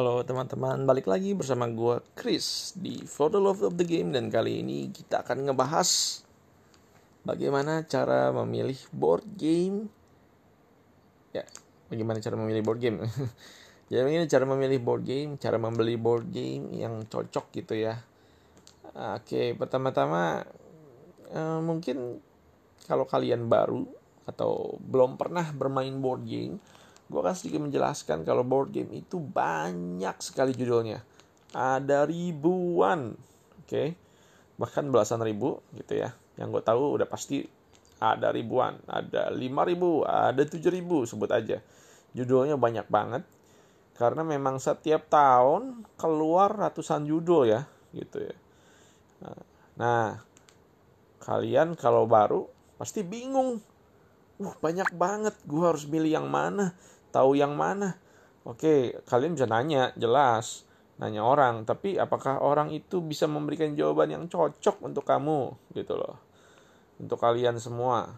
Halo teman-teman, balik lagi bersama gue Chris di the Love of the Game dan kali ini kita akan ngebahas bagaimana cara memilih board game. Ya, bagaimana cara memilih board game? Jadi ini cara memilih board game, cara membeli board game yang cocok gitu ya. Oke, pertama-tama eh, mungkin kalau kalian baru atau belum pernah bermain board game, gue akan sedikit menjelaskan kalau board game itu banyak sekali judulnya. Ada ribuan, oke, okay? bahkan belasan ribu gitu ya. Yang gue tahu udah pasti ada ribuan, ada lima ribu, ada tujuh ribu, sebut aja. Judulnya banyak banget, karena memang setiap tahun keluar ratusan judul ya, gitu ya. Nah, kalian kalau baru pasti bingung. Uh, banyak banget, gue harus milih yang mana tahu yang mana. Oke, kalian bisa nanya, jelas. Nanya orang, tapi apakah orang itu bisa memberikan jawaban yang cocok untuk kamu gitu loh. Untuk kalian semua.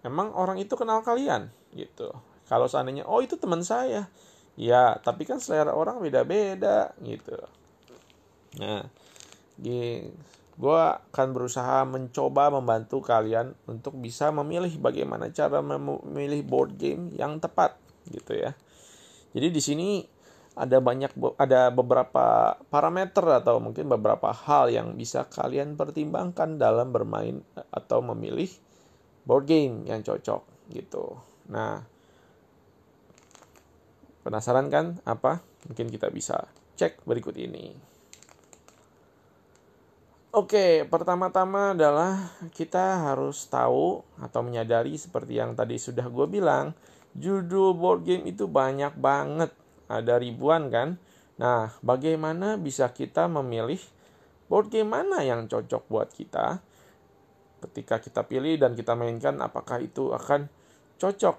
Emang orang itu kenal kalian gitu. Kalau seandainya, oh itu teman saya. Ya, tapi kan selera orang beda-beda gitu. Nah, gue akan berusaha mencoba membantu kalian untuk bisa memilih bagaimana cara memilih board game yang tepat gitu ya. Jadi di sini ada banyak ada beberapa parameter atau mungkin beberapa hal yang bisa kalian pertimbangkan dalam bermain atau memilih board game yang cocok gitu. Nah, penasaran kan apa? Mungkin kita bisa cek berikut ini. Oke, pertama-tama adalah kita harus tahu atau menyadari seperti yang tadi sudah gue bilang, judul board game itu banyak banget. Ada ribuan kan? Nah, bagaimana bisa kita memilih board game mana yang cocok buat kita? Ketika kita pilih dan kita mainkan, apakah itu akan cocok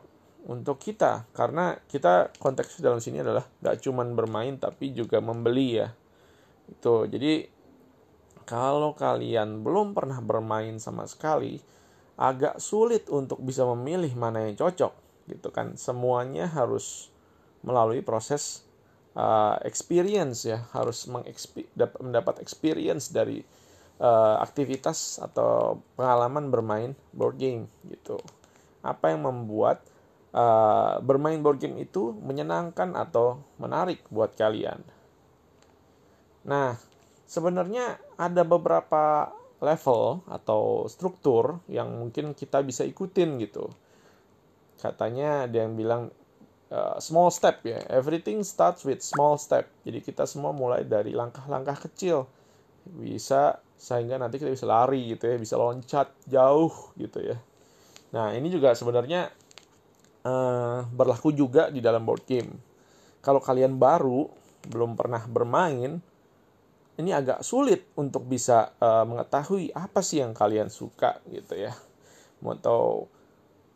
untuk kita? Karena kita konteks dalam sini adalah gak cuman bermain tapi juga membeli ya. Itu jadi kalau kalian belum pernah bermain sama sekali, agak sulit untuk bisa memilih mana yang cocok gitu kan. Semuanya harus melalui proses uh, experience ya. Harus mendapat experience dari uh, aktivitas atau pengalaman bermain board game gitu. Apa yang membuat uh, bermain board game itu menyenangkan atau menarik buat kalian? Nah sebenarnya ada beberapa level atau struktur yang mungkin kita bisa ikutin gitu katanya ada yang bilang uh, small step ya. Everything starts with small step. Jadi kita semua mulai dari langkah-langkah kecil. Bisa sehingga nanti kita bisa lari gitu ya bisa loncat jauh gitu ya. Nah ini juga sebenarnya uh, berlaku juga di dalam board game. Kalau kalian baru belum pernah bermain ini agak sulit untuk bisa uh, mengetahui apa sih yang kalian suka gitu ya. Mau tahu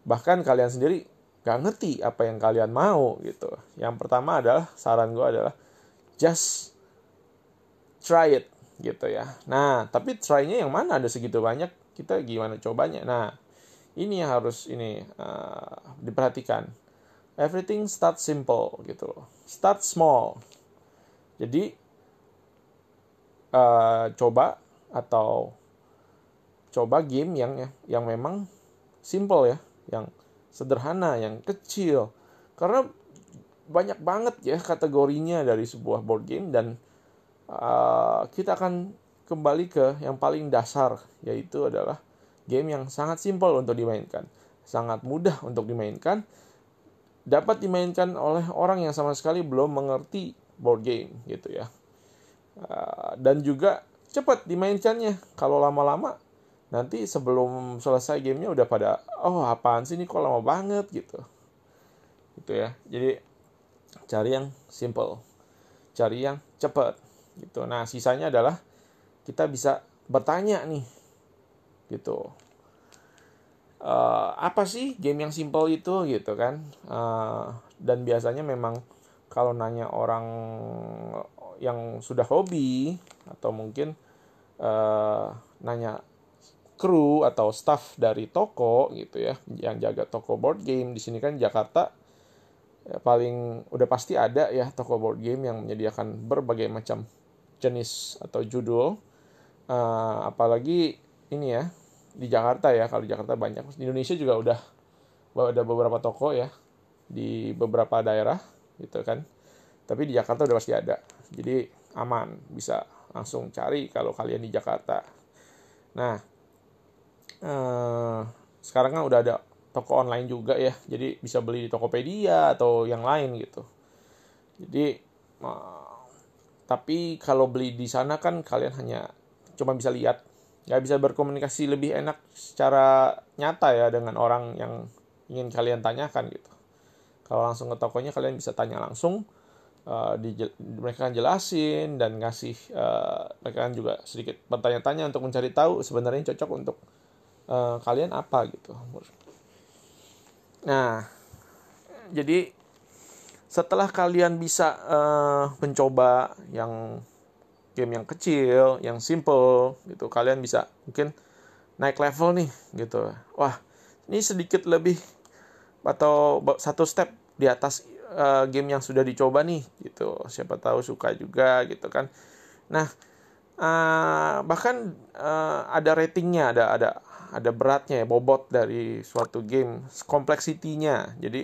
bahkan kalian sendiri gak ngerti apa yang kalian mau gitu. Yang pertama adalah saran gue adalah just try it gitu ya. Nah tapi try-nya yang mana? Ada segitu banyak kita gimana cobanya? Nah ini yang harus ini uh, diperhatikan. Everything start simple gitu. Start small. Jadi uh, coba atau coba game yang yang memang simple ya yang sederhana, yang kecil. Karena banyak banget ya kategorinya dari sebuah board game dan uh, kita akan kembali ke yang paling dasar yaitu adalah game yang sangat simpel untuk dimainkan, sangat mudah untuk dimainkan, dapat dimainkan oleh orang yang sama sekali belum mengerti board game gitu ya. Uh, dan juga cepat dimainkannya. Kalau lama-lama nanti sebelum selesai gamenya udah pada oh apaan sih ini kok lama banget? gitu. Gitu ya. Jadi cari yang simple. Cari yang cepet gitu. Nah sisanya adalah kita bisa bertanya nih gitu. Uh, apa sih game yang simple itu gitu kan? Uh, dan biasanya memang kalau nanya orang yang sudah hobi atau mungkin uh, nanya kru atau staff dari toko gitu ya yang jaga toko board game. Di sini kan Jakarta ya, paling udah pasti ada ya toko board game yang menyediakan berbagai macam jenis atau judul. Uh, apalagi ini ya di Jakarta ya kalau di Jakarta banyak. Di Indonesia juga udah ada beberapa toko ya di beberapa daerah gitu kan. Tapi di Jakarta udah pasti ada. Jadi aman bisa langsung cari kalau kalian di Jakarta. Nah eh, sekarang kan udah ada toko online juga ya. Jadi bisa beli di Tokopedia atau yang lain gitu. Jadi eh, tapi kalau beli di sana kan kalian hanya cuma bisa lihat. Nggak bisa berkomunikasi lebih enak secara nyata ya dengan orang yang ingin kalian tanyakan gitu. Kalau langsung ke tokonya kalian bisa tanya langsung, uh, di, mereka akan jelasin dan ngasih uh, mereka kan juga sedikit bertanya-tanya untuk mencari tahu sebenarnya cocok untuk uh, kalian apa gitu. Nah, jadi setelah kalian bisa uh, mencoba yang game yang kecil, yang simple gitu, kalian bisa mungkin naik level nih gitu. Wah, ini sedikit lebih atau satu step di atas uh, game yang sudah dicoba nih gitu siapa tahu suka juga gitu kan nah uh, bahkan uh, ada ratingnya ada ada ada beratnya ya bobot dari suatu game kompleksitinya. Jadi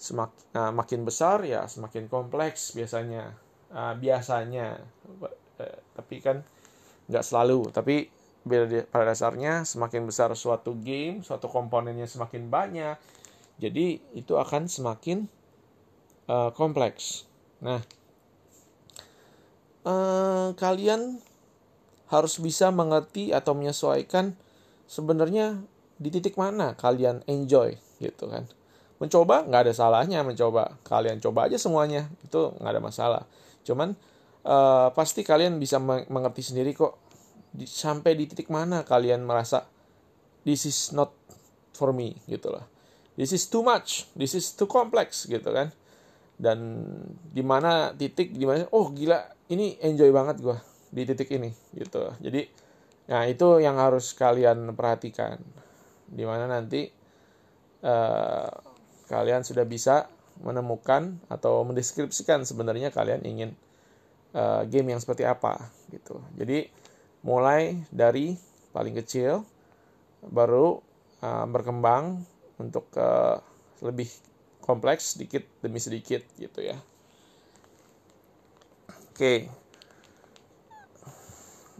semakin uh, makin besar ya semakin kompleks biasanya. Uh, biasanya. Uh, tapi kan nggak selalu. Tapi pada dasarnya semakin besar suatu game suatu komponennya semakin banyak jadi itu akan semakin uh, kompleks. Nah, uh, kalian harus bisa mengerti atau menyesuaikan sebenarnya di titik mana kalian enjoy gitu kan. Mencoba nggak ada salahnya mencoba. Kalian coba aja semuanya itu nggak ada masalah. Cuman uh, pasti kalian bisa mengerti sendiri kok di, sampai di titik mana kalian merasa this is not for me gitu lah this is too much, this is too complex gitu kan. Dan di mana titik di mana oh gila ini enjoy banget gue di titik ini gitu. Jadi nah itu yang harus kalian perhatikan. Di mana nanti uh, kalian sudah bisa menemukan atau mendeskripsikan sebenarnya kalian ingin uh, game yang seperti apa gitu. Jadi mulai dari paling kecil baru uh, berkembang untuk uh, lebih kompleks sedikit demi sedikit gitu ya. Oke.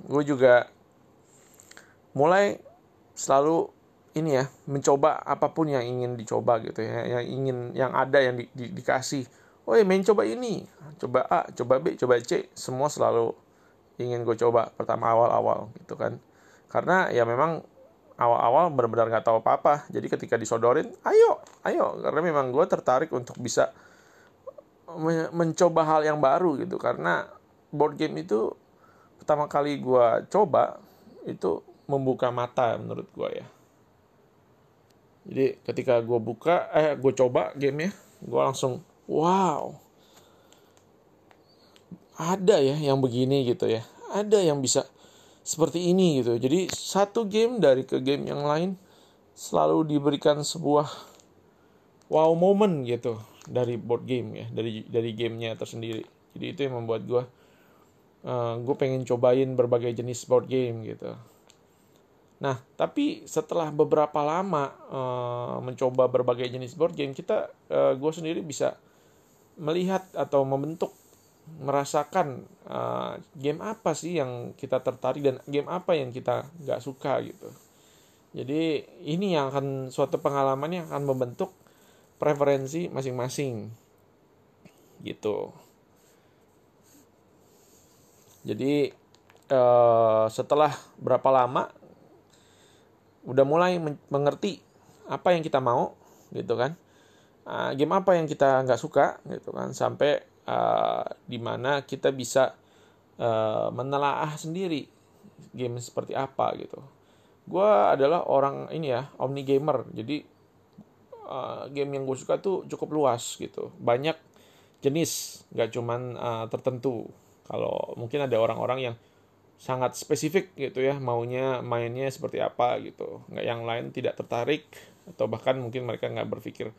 Gue juga mulai selalu ini ya mencoba apa pun yang ingin dicoba gitu ya yang ingin yang ada yang di, di, dikasih oh ya main coba ini coba A coba B coba C semua selalu ingin gue coba pertama awal-awal gitu kan karena ya memang awal-awal benar-benar nggak tahu apa-apa. Jadi ketika disodorin, ayo, ayo, karena memang gue tertarik untuk bisa mencoba hal yang baru gitu. Karena board game itu pertama kali gue coba itu membuka mata menurut gue ya. Jadi ketika gue buka, eh gue coba gamenya, gue langsung wow, ada ya yang begini gitu ya, ada yang bisa seperti ini gitu. Jadi satu game dari ke game yang lain selalu diberikan sebuah wow moment gitu dari board game ya, dari dari gamenya tersendiri. Jadi itu yang membuat gue uh, gue pengen cobain berbagai jenis board game gitu. Nah, tapi setelah beberapa lama uh, mencoba berbagai jenis board game, kita uh, gue sendiri bisa melihat atau membentuk merasakan uh, game apa sih yang kita tertarik dan game apa yang kita nggak suka gitu. Jadi ini yang akan suatu pengalaman yang akan membentuk preferensi masing-masing gitu. Jadi uh, setelah berapa lama udah mulai mengerti apa yang kita mau gitu kan. Uh, game apa yang kita nggak suka gitu kan sampai uh, mana kita bisa uh, menelaah sendiri game seperti apa gitu. Gue adalah orang ini ya omni gamer, jadi uh, game yang gue suka tuh cukup luas gitu, banyak jenis, nggak cuman uh, tertentu. Kalau mungkin ada orang-orang yang sangat spesifik gitu ya maunya mainnya seperti apa gitu. Nggak yang lain tidak tertarik atau bahkan mungkin mereka nggak berpikir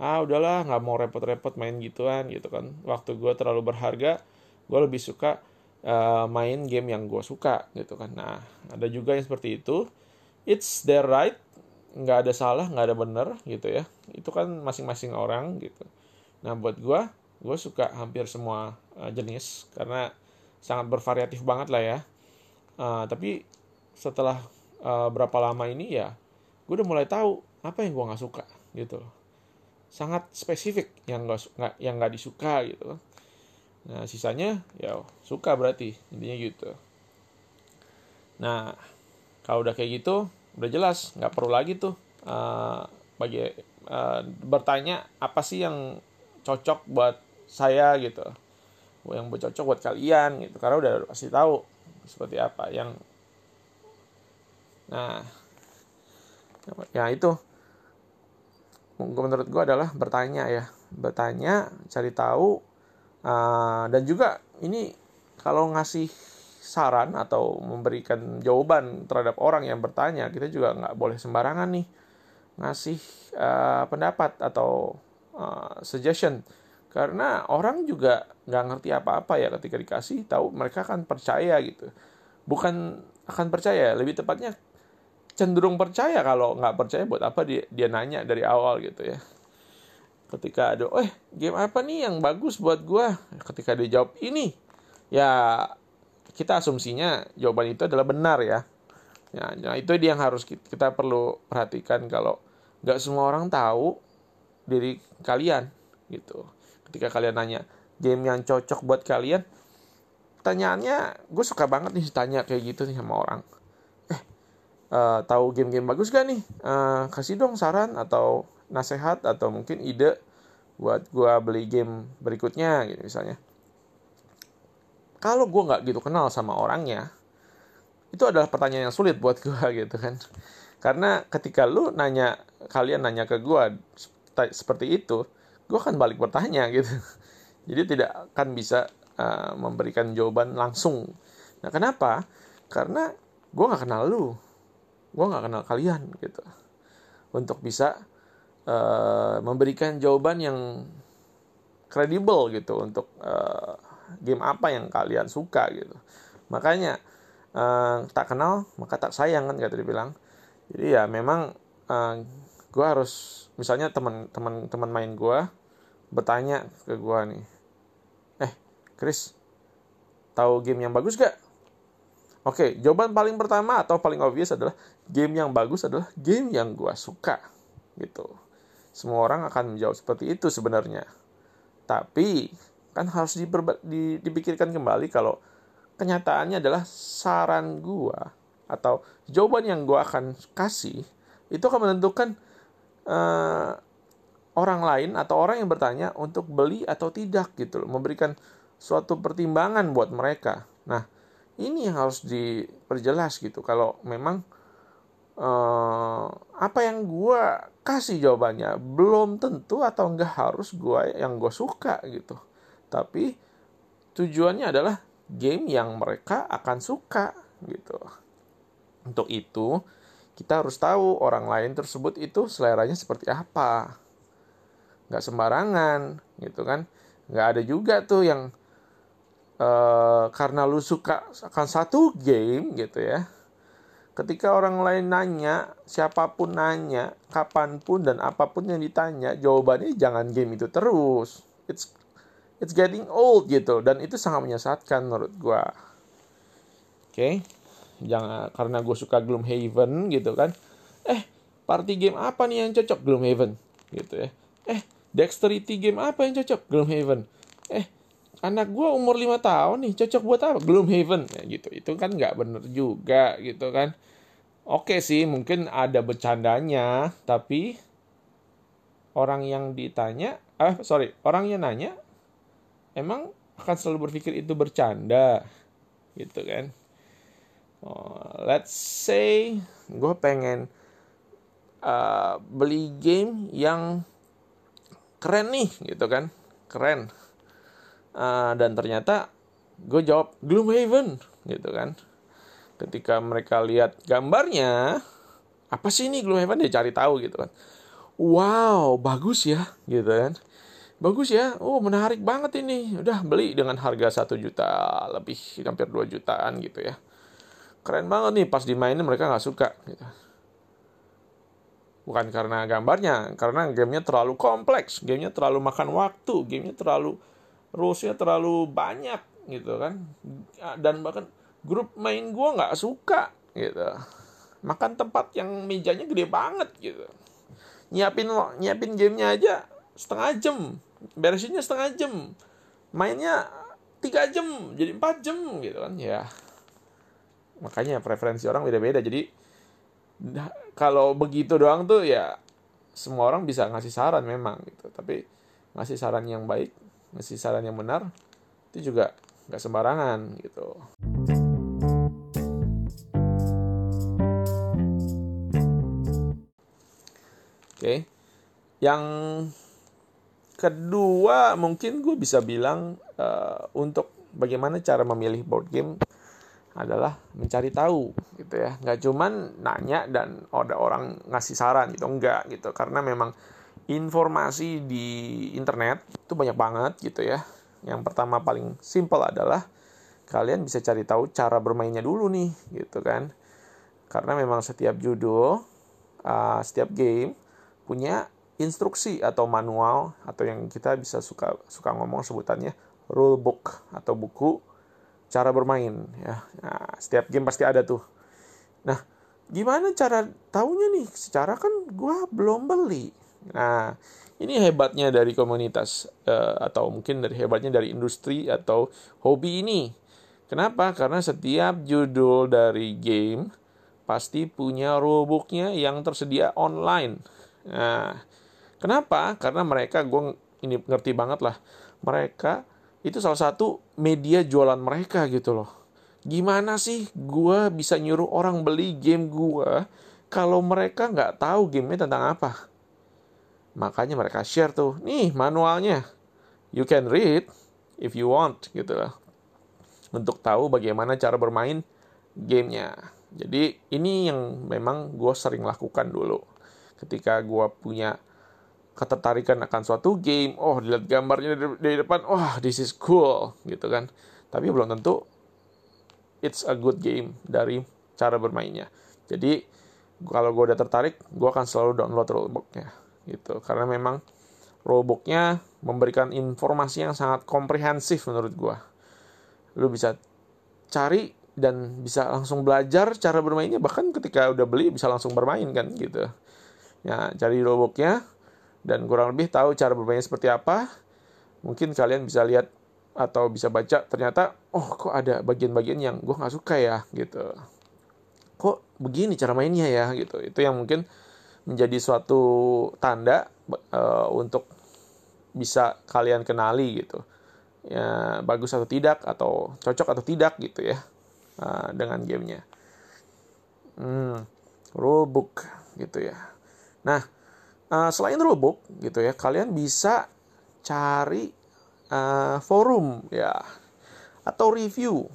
ah udahlah nggak mau repot-repot main gituan gitu kan. Waktu gue terlalu berharga gue lebih suka uh, main game yang gue suka gitu kan. Nah ada juga yang seperti itu. It's their right nggak ada salah nggak ada benar gitu ya. Itu kan masing-masing orang gitu. Nah buat gue gue suka hampir semua uh, jenis karena sangat bervariatif banget lah ya. Uh, tapi setelah uh, berapa lama ini ya gue udah mulai tahu apa yang gue nggak suka gitu sangat spesifik yang nggak yang nggak disuka gitu. Nah sisanya ya suka berarti intinya gitu. Nah kalau udah kayak gitu udah jelas nggak perlu lagi tuh uh, bagi uh, bertanya apa sih yang cocok buat saya gitu yang bercocok buat kalian gitu. Karena udah pasti tahu seperti apa yang nah ya itu. Menurut gue adalah bertanya ya. Bertanya cari tahu uh, dan juga ini kalau ngasih saran atau memberikan jawaban terhadap orang yang bertanya kita juga nggak boleh sembarangan nih ngasih uh, pendapat atau uh, suggestion karena orang juga nggak ngerti apa-apa ya ketika dikasih tahu mereka akan percaya gitu. Bukan akan percaya lebih tepatnya cenderung percaya kalau nggak percaya buat apa dia dia nanya dari awal gitu ya. Ketika ada eh game apa nih yang bagus buat gue ketika dia jawab ini. Ya kita asumsinya jawaban itu adalah benar ya. Ya nah itu dia yang harus kita, kita perlu perhatikan kalau nggak semua orang tahu diri kalian gitu ketika kalian nanya game yang cocok buat kalian? Pertanyaannya gue suka banget nih tanya kayak gitu nih sama orang. Eh uh, tahu game-game bagus gak nih? Uh, kasih dong saran atau nasihat atau mungkin ide buat gue beli game berikutnya gitu misalnya. Kalau gue nggak gitu kenal sama orangnya itu adalah pertanyaan yang sulit buat gue gitu kan. Karena ketika lu nanya kalian nanya ke gue seperti itu gue akan balik bertanya gitu. Jadi tidak akan bisa uh, memberikan jawaban langsung. Nah kenapa? Karena gue nggak kenal lu. Gue nggak kenal kalian gitu. Untuk bisa uh, memberikan jawaban yang kredibel gitu untuk uh, game apa yang kalian suka gitu. Makanya uh, tak kenal maka tak sayang kan kata dibilang jadi ya memang uh, gue harus misalnya teman-teman teman main gue bertanya ke gue nih eh Chris tahu game yang bagus gak Oke, jawaban paling pertama atau paling obvious adalah game yang bagus adalah game yang gue suka, gitu. Semua orang akan menjawab seperti itu sebenarnya. Tapi kan harus diperba- di, dipikirkan kembali kalau kenyataannya adalah saran gue atau jawaban yang gue akan kasih itu akan menentukan uh, orang lain atau orang yang bertanya untuk beli atau tidak gitu loh, memberikan suatu pertimbangan buat mereka. Nah, ini yang harus diperjelas gitu. Kalau memang eh, apa yang gue kasih jawabannya belum tentu atau enggak harus gue yang gue suka gitu. Tapi tujuannya adalah game yang mereka akan suka gitu. Untuk itu kita harus tahu orang lain tersebut itu seleranya seperti apa nggak sembarangan gitu kan? Nggak ada juga tuh yang uh, karena lu suka akan satu game gitu ya. Ketika orang lain nanya siapa pun nanya kapan pun dan apa pun yang ditanya jawabannya jangan game itu terus. It's it's getting old gitu. Dan itu sangat menyesatkan menurut gua. Oke? Okay? jangan karena gue suka Gloomhaven gitu kan? Eh party game apa nih yang cocok Gloomhaven? Gitu ya. Eh Dexterity game apa yang cocok? Gloomhaven. Eh, anak gue umur 5 tahun nih, cocok buat apa? Gloomhaven. Ya, gitu. Itu kan nggak bener juga gitu kan. Oke sih, mungkin ada bercandanya, tapi orang yang ditanya, ah sorry, orang yang nanya, emang akan selalu berpikir itu bercanda, gitu kan. Oh, let's say gue pengen uh, beli game yang keren nih gitu kan. Keren. Uh, dan ternyata gue jawab Gloomhaven gitu kan. Ketika mereka lihat gambarnya apa sih ini Gloomhaven? Dia cari tahu gitu kan. Wow bagus ya gitu kan. Bagus ya oh menarik banget ini. Udah beli dengan harga satu juta lebih hampir 2 jutaan gitu ya. Keren banget nih pas dimainin mereka nggak suka gitu bukan karena gambarnya karena gamenya terlalu kompleks gamenya terlalu makan waktu gamenya terlalu rulesnya terlalu banyak gitu kan. Dan bahkan grup main gue nggak suka gitu. Makan tempat yang mejanya gede banget gitu. Nyiapin nyiapin gamenya aja setengah jam beresinnya setengah jam. Mainnya tiga jam jadi empat jam gitu kan. Ya makanya preferensi orang beda-beda. Jadi kalau begitu doang tuh ya semua orang bisa ngasih saran memang gitu tapi ngasih saran yang baik ngasih saran yang benar itu juga nggak sembarangan gitu oke okay. yang Kedua, mungkin gue bisa bilang uh, untuk bagaimana cara memilih board game adalah mencari tahu gitu ya. Nggak cuman nanya dan ada orang ngasih saran gitu, enggak gitu. Karena memang informasi di internet itu banyak banget gitu ya. Yang pertama paling simple adalah kalian bisa cari tahu cara bermainnya dulu nih gitu kan. Karena memang setiap judul, uh, setiap game punya instruksi atau manual atau yang kita bisa suka suka ngomong sebutannya rule book atau buku cara bermain ya. Nah, setiap game pasti ada tuh. Nah, gimana cara taunya nih? Secara kan gua belum beli. Nah, ini hebatnya dari komunitas uh, atau mungkin dari hebatnya dari industri atau hobi ini. Kenapa? Karena setiap judul dari game pasti punya rulebooknya yang tersedia online. Nah, Kenapa? Karena mereka, gue ini ngerti banget lah, mereka itu salah satu media jualan mereka gitu loh. Gimana sih gue bisa nyuruh orang beli game gue kalau mereka nggak tahu gamenya tentang apa? Makanya mereka share tuh, nih manualnya. You can read if you want gitu loh. Untuk tahu bagaimana cara bermain gamenya. Jadi ini yang memang gue sering lakukan dulu. Ketika gue punya ketertarikan akan suatu game, oh dilihat gambarnya dari, dari depan, wah this is cool gitu kan. Tapi belum tentu it's a good game dari cara bermainnya. Jadi kalau gue udah tertarik, gue akan selalu download rulebooknya gitu. Karena memang rulebooknya memberikan informasi yang sangat komprehensif menurut gue. Lu bisa cari dan bisa langsung belajar cara bermainnya bahkan ketika udah beli bisa langsung bermain kan gitu. Ya, cari rulebooknya, dan kurang lebih tahu cara bermainnya seperti apa, mungkin kalian bisa lihat atau bisa baca ternyata oh kok ada bagian-bagian yang gue nggak suka ya gitu. Kok begini cara mainnya ya gitu. Itu yang mungkin menjadi suatu tanda uh, untuk bisa kalian kenali gitu. Ya bagus atau tidak atau cocok atau tidak gitu ya uh, dengan gamenya. Hmm, rulebook gitu ya. Nah uh, selain rulebook gitu ya kalian bisa cari uh, forum ya atau review.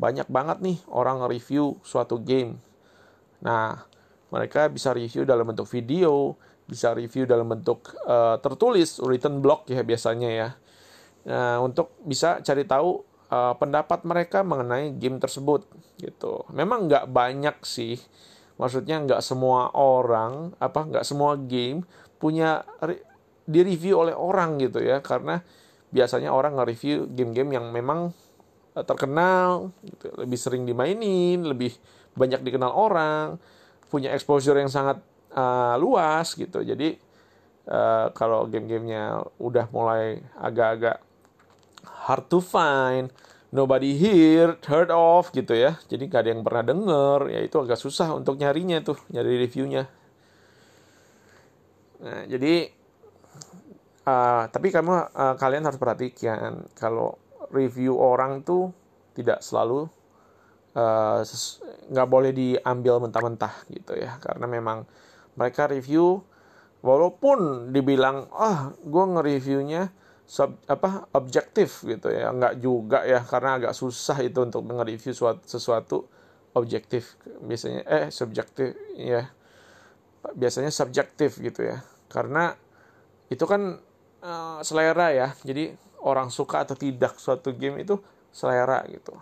Banyak banget nih orang review suatu game. Nah mereka bisa review dalam bentuk video bisa review dalam bentuk uh, tertulis written blog ya biasanya ya. Nah untuk bisa cari tahu uh, pendapat mereka mengenai game tersebut gitu. Memang nggak banyak sih maksudnya nggak semua orang apa nggak semua game punya di review oleh orang gitu ya. Karena biasanya orang nge-review game-game yang memang eh, terkenal gitu, lebih sering dimainin lebih banyak dikenal orang punya exposure yang sangat uh, luas gitu. Jadi uh, kalau game-gamenya udah mulai agak-agak hard to find nobody here, heard of gitu ya. Jadi gak ada yang pernah denger, ya itu agak susah untuk nyarinya tuh, nyari reviewnya. Nah, jadi uh, tapi kamu uh, kalian harus perhatikan kalau review orang tuh tidak selalu uh, nggak uh, boleh diambil mentah-mentah gitu ya, karena memang mereka review walaupun dibilang ah oh, gue nge-reviewnya sub, apa objektif gitu ya. Nggak juga ya karena agak susah itu untuk nge-review sesuatu, sesuatu objektif. Biasanya eh subjektif ya. Biasanya subjektif gitu ya. Karena itu kan uh, selera ya. Jadi orang suka atau tidak suatu game itu selera gitu.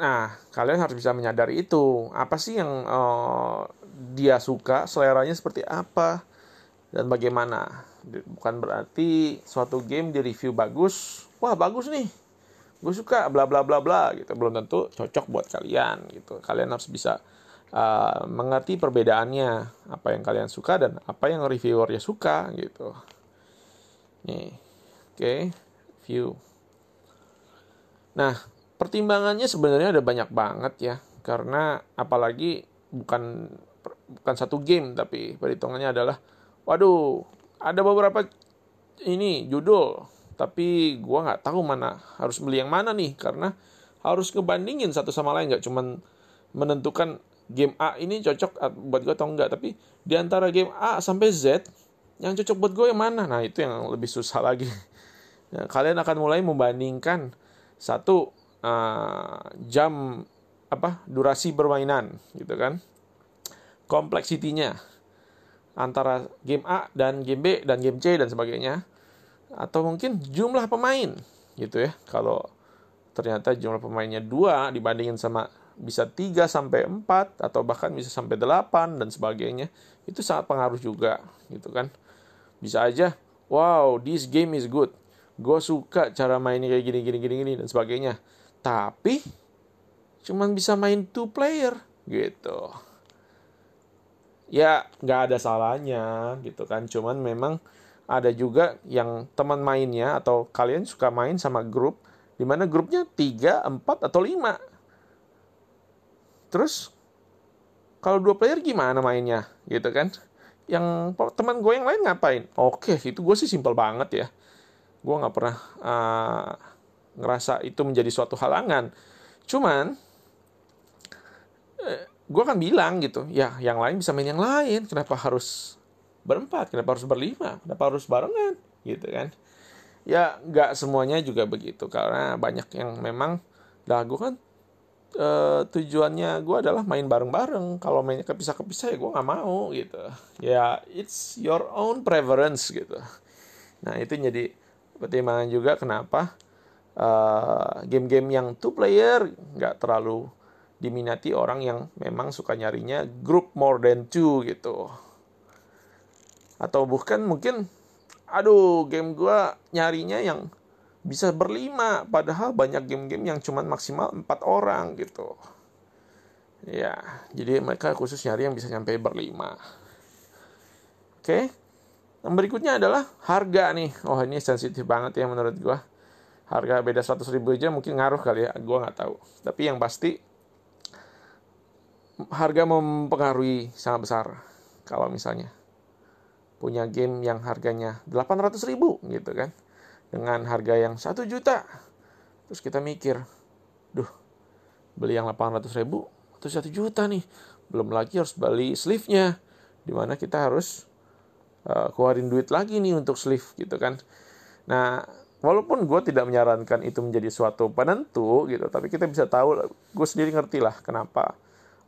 Nah kalian harus bisa menyadari itu. Apa sih yang uh, dia suka seleranya seperti apa dan bagaimana bukan berarti suatu game di review bagus wah bagus nih gue suka bla bla bla bla gitu. Belum tentu cocok buat kalian gitu. Kalian harus bisa uh, mengerti perbedaannya apa yang kalian suka dan apa yang reviewernya suka gitu. Nih oke okay. view. Nah pertimbangannya sebenarnya ada banyak banget ya karena apalagi bukan bukan satu game tapi perhitungannya adalah waduh ada beberapa ini judul. Tapi gue nggak tahu mana harus beli yang mana nih karena harus ngebandingin satu sama lain. Nggak cuman menentukan game A ini cocok buat gue atau enggak tapi di antara game A sampai Z yang cocok buat gue yang mana? Nah itu yang lebih susah lagi. Nah, kalian akan mulai membandingkan satu uh, jam apa durasi permainan gitu kan? Kompleksitinya antara game A dan game B dan game C dan sebagainya atau mungkin jumlah pemain gitu ya. Kalau ternyata jumlah pemainnya dua dibandingin sama bisa 3 sampai 4 atau bahkan bisa sampai 8 dan sebagainya. Itu sangat pengaruh juga gitu kan. Bisa aja, wow, this game is good. Gue suka cara mainnya kayak gini gini gini gini dan sebagainya. Tapi cuman bisa main two player gitu. Ya nggak ada salahnya gitu kan. Cuman memang ada juga yang teman mainnya atau kalian suka main sama grup di mana grupnya 3, 4 atau 5. Terus kalau dua player gimana mainnya gitu kan? Yang teman gue yang lain ngapain? Oke, itu gue sih simpel banget ya. Gue nggak pernah uh, ngerasa itu menjadi suatu halangan. Cuman eh, gue akan bilang gitu, ya yang lain bisa main yang lain. Kenapa harus berempat? Kenapa harus berlima? Kenapa harus barengan? Gitu kan. Ya nggak semuanya juga begitu. Karena banyak yang memang lah gue kan e, tujuannya gue adalah main bareng-bareng. Kalau mainnya kepisah-kepisah ya gue nggak mau gitu. Ya it's your own preference gitu. Nah itu jadi pertimbangan juga kenapa uh, game-game yang two player nggak terlalu diminati orang yang memang suka nyarinya group more than two gitu. Atau bukan mungkin aduh game gue nyarinya yang bisa berlima padahal banyak game-game yang cuma maksimal empat orang gitu. Ya jadi mereka khusus nyari yang bisa nyampe berlima. Oke yang berikutnya adalah harga nih. Oh ini sensitif banget ya menurut gue harga beda 100 ribu aja mungkin ngaruh kali ya gue nggak tahu. Tapi yang pasti harga mempengaruhi sangat besar kalau misalnya punya game yang harganya 800 ribu gitu kan. Dengan harga yang 1 juta. Terus kita mikir duh beli yang 800 ribu atau 1 juta nih. Belum lagi harus beli sleeve-nya. Di mana kita harus uh, keluarin duit lagi nih untuk sleeve gitu kan. Nah walaupun gue tidak menyarankan itu menjadi suatu penentu gitu tapi kita bisa tahu gue sendiri ngerti lah kenapa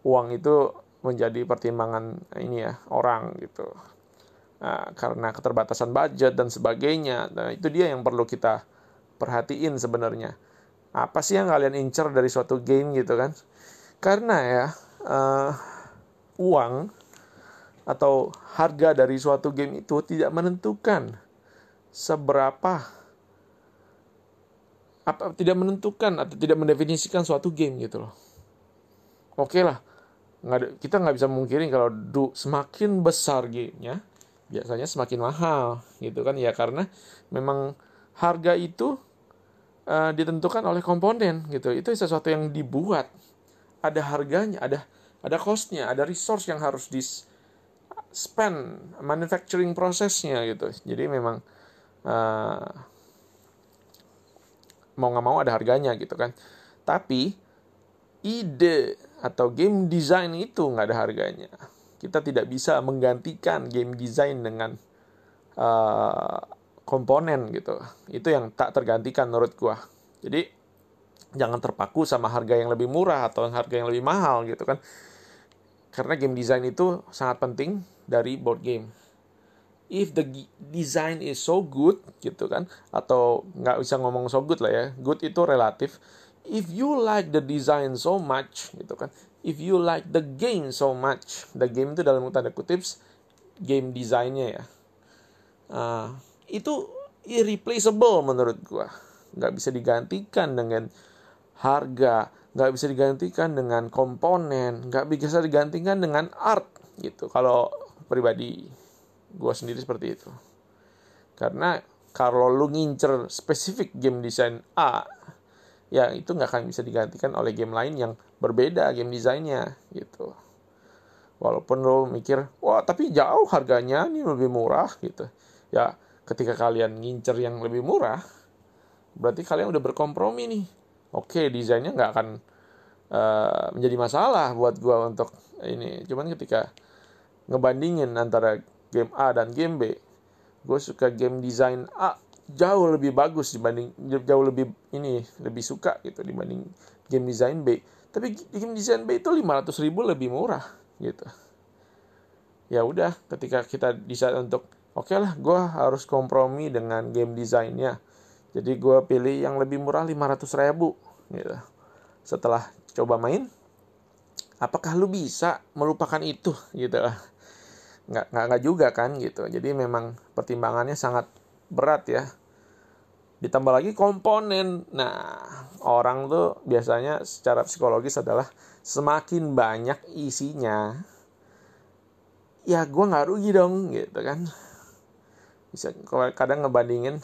uang itu menjadi pertimbangan ini ya orang gitu Nah, karena keterbatasan budget dan sebagainya. Nah, itu dia yang perlu kita perhatiin sebenarnya. Apa sih yang kalian incer dari suatu game gitu kan? Karena ya uh, uang atau harga dari suatu game itu tidak menentukan seberapa apa tidak menentukan atau tidak mendefinisikan suatu game gitu loh. Oke okay lah, kita nggak bisa mungkirin kalau du, semakin besar gamenya, biasanya semakin mahal gitu kan? Ya karena memang harga itu uh, ditentukan oleh komponen gitu. Itu sesuatu yang dibuat. Ada harganya ada ada costnya ada resource yang harus di spend manufacturing prosesnya gitu. Jadi memang uh, mau nggak mau ada harganya gitu kan? Tapi ide atau game design itu nggak ada harganya kita tidak bisa menggantikan game design dengan uh, komponen gitu. Itu yang tak tergantikan menurut gua. Jadi jangan terpaku sama harga yang lebih murah atau harga yang lebih mahal gitu kan. Karena game design itu sangat penting dari board game if the design is so good gitu kan atau nggak bisa ngomong so good lah ya good itu relatif if you like the design so much gitu kan if you like the game so much the game itu dalam tanda kutip game desainnya ya. Uh, itu irreplaceable menurut gua. Nggak bisa digantikan dengan harga nggak bisa digantikan dengan komponen nggak bisa digantikan dengan art gitu. Kalau pribadi gue sendiri seperti itu. Karena kalau lu ngincer spesifik game design A ya itu nggak akan bisa digantikan oleh game lain yang berbeda game desainnya gitu. Walaupun lo mikir wah tapi jauh harganya ini lebih murah gitu. Ya ketika kalian ngincer yang lebih murah berarti kalian udah berkompromi nih. Oke desainnya nggak akan uh, menjadi masalah buat gue untuk ini. Cuman ketika ngebandingin antara game A dan game B gue suka game design A jauh lebih bagus dibanding jauh lebih ini lebih suka gitu dibanding game design B. Tapi game design B itu 500 ribu lebih murah gitu. Ya udah ketika kita bisa untuk oke okay lah gue harus kompromi dengan game desainnya jadi gue pilih yang lebih murah 500 ribu gitu. Setelah coba main apakah lu bisa melupakan itu? Gitu lah. Nggak nggak nggak juga kan gitu. Jadi memang pertimbangannya sangat berat ya. Ditambah lagi komponen. Nah orang tuh biasanya secara psikologis adalah semakin banyak isinya ya gue nggak rugi dong gitu kan. Bisa kadang ngebandingin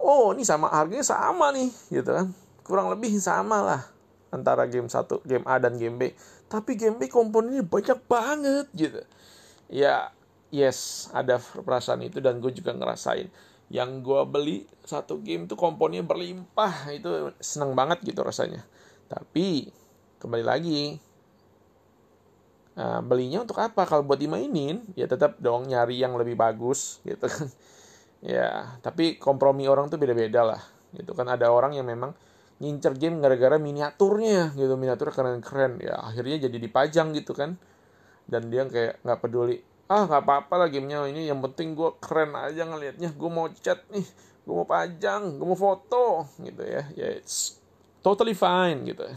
oh ini sama harganya sama nih gitu kan. Kurang lebih sama lah antara game satu game A dan game B. Tapi game B komponennya banyak banget gitu. Ya yes ada perasaan itu dan gue juga ngerasain yang gue beli satu game tuh komponnya berlimpah. Itu seneng banget gitu rasanya. Tapi kembali lagi uh, belinya untuk apa? Kalau buat dimainin ya tetap dong nyari yang lebih bagus gitu kan. Ya tapi kompromi orang tuh beda-beda lah gitu kan. Ada orang yang memang ngincer game gara-gara miniaturnya gitu. Miniatur keren-keren. Ya akhirnya jadi dipajang gitu kan. Dan dia kayak nggak peduli ah nggak apa-apa lah gamenya. Ini yang penting gue keren aja ngelihatnya. Gue mau chat nih gue mau pajang gue mau foto gitu ya. Ya it's totally fine gitu.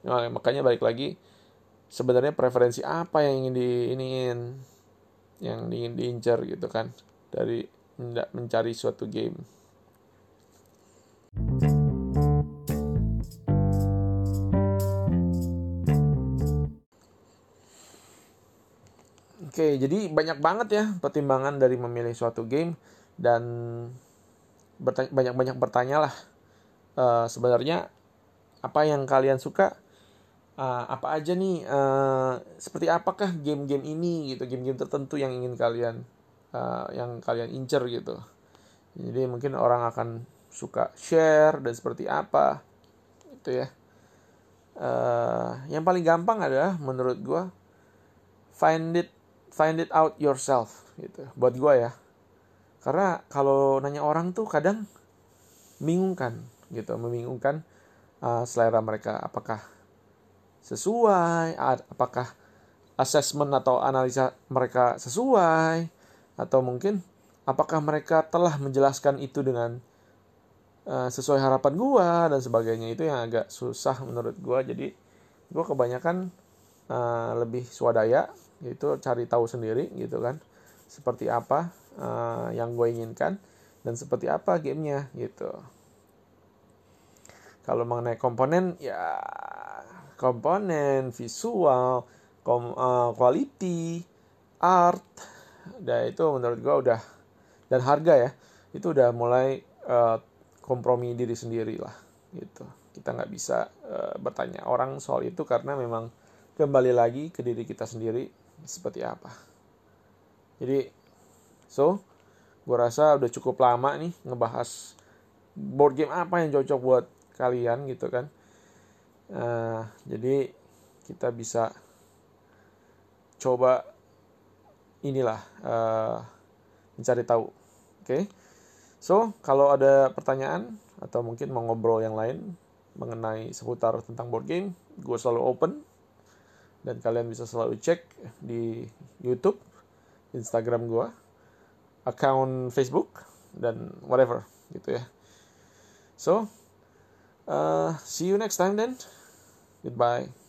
Nah, makanya balik lagi sebenarnya preferensi apa yang ingin diinin yang ingin diincar gitu kan? Dari mencari suatu game Oke, jadi banyak banget ya pertimbangan dari memilih suatu game dan banyak-banyak bertanya lah. Uh, sebenarnya apa yang kalian suka? Uh, apa aja nih? Uh, seperti apakah game-game ini gitu game-game tertentu yang ingin kalian uh, yang kalian incer gitu. Jadi mungkin orang akan suka share dan seperti apa itu ya. Uh, yang paling gampang adalah menurut gue find it find it out yourself gitu. Buat gue ya. Karena kalau nanya orang tuh kadang membingungkan gitu. Membingungkan uh, selera mereka. Apakah sesuai apakah assessment atau analisa mereka sesuai atau mungkin apakah mereka telah menjelaskan itu dengan uh, sesuai harapan gua dan sebagainya. Itu yang agak susah menurut gua. Jadi gua kebanyakan uh, lebih swadaya itu cari tahu sendiri gitu kan. Seperti apa uh, yang gue inginkan dan seperti apa gamenya gitu. Kalau mengenai komponen ya komponen visual kom, uh, quality art dan itu menurut gue udah dan harga ya itu udah mulai uh, kompromi diri sendiri lah gitu. Kita nggak bisa uh, bertanya orang soal itu karena memang kembali lagi ke diri kita sendiri seperti apa. Jadi, so, gue rasa udah cukup lama nih ngebahas board game apa yang cocok buat kalian gitu kan. Uh, jadi kita bisa coba inilah uh, mencari tahu. Oke. Okay? So, kalau ada pertanyaan atau mungkin mau ngobrol yang lain mengenai seputar tentang board game, gue selalu open dan kalian bisa selalu cek di YouTube Instagram gue, account Facebook dan whatever gitu ya. So, uh, see you next time then. Goodbye.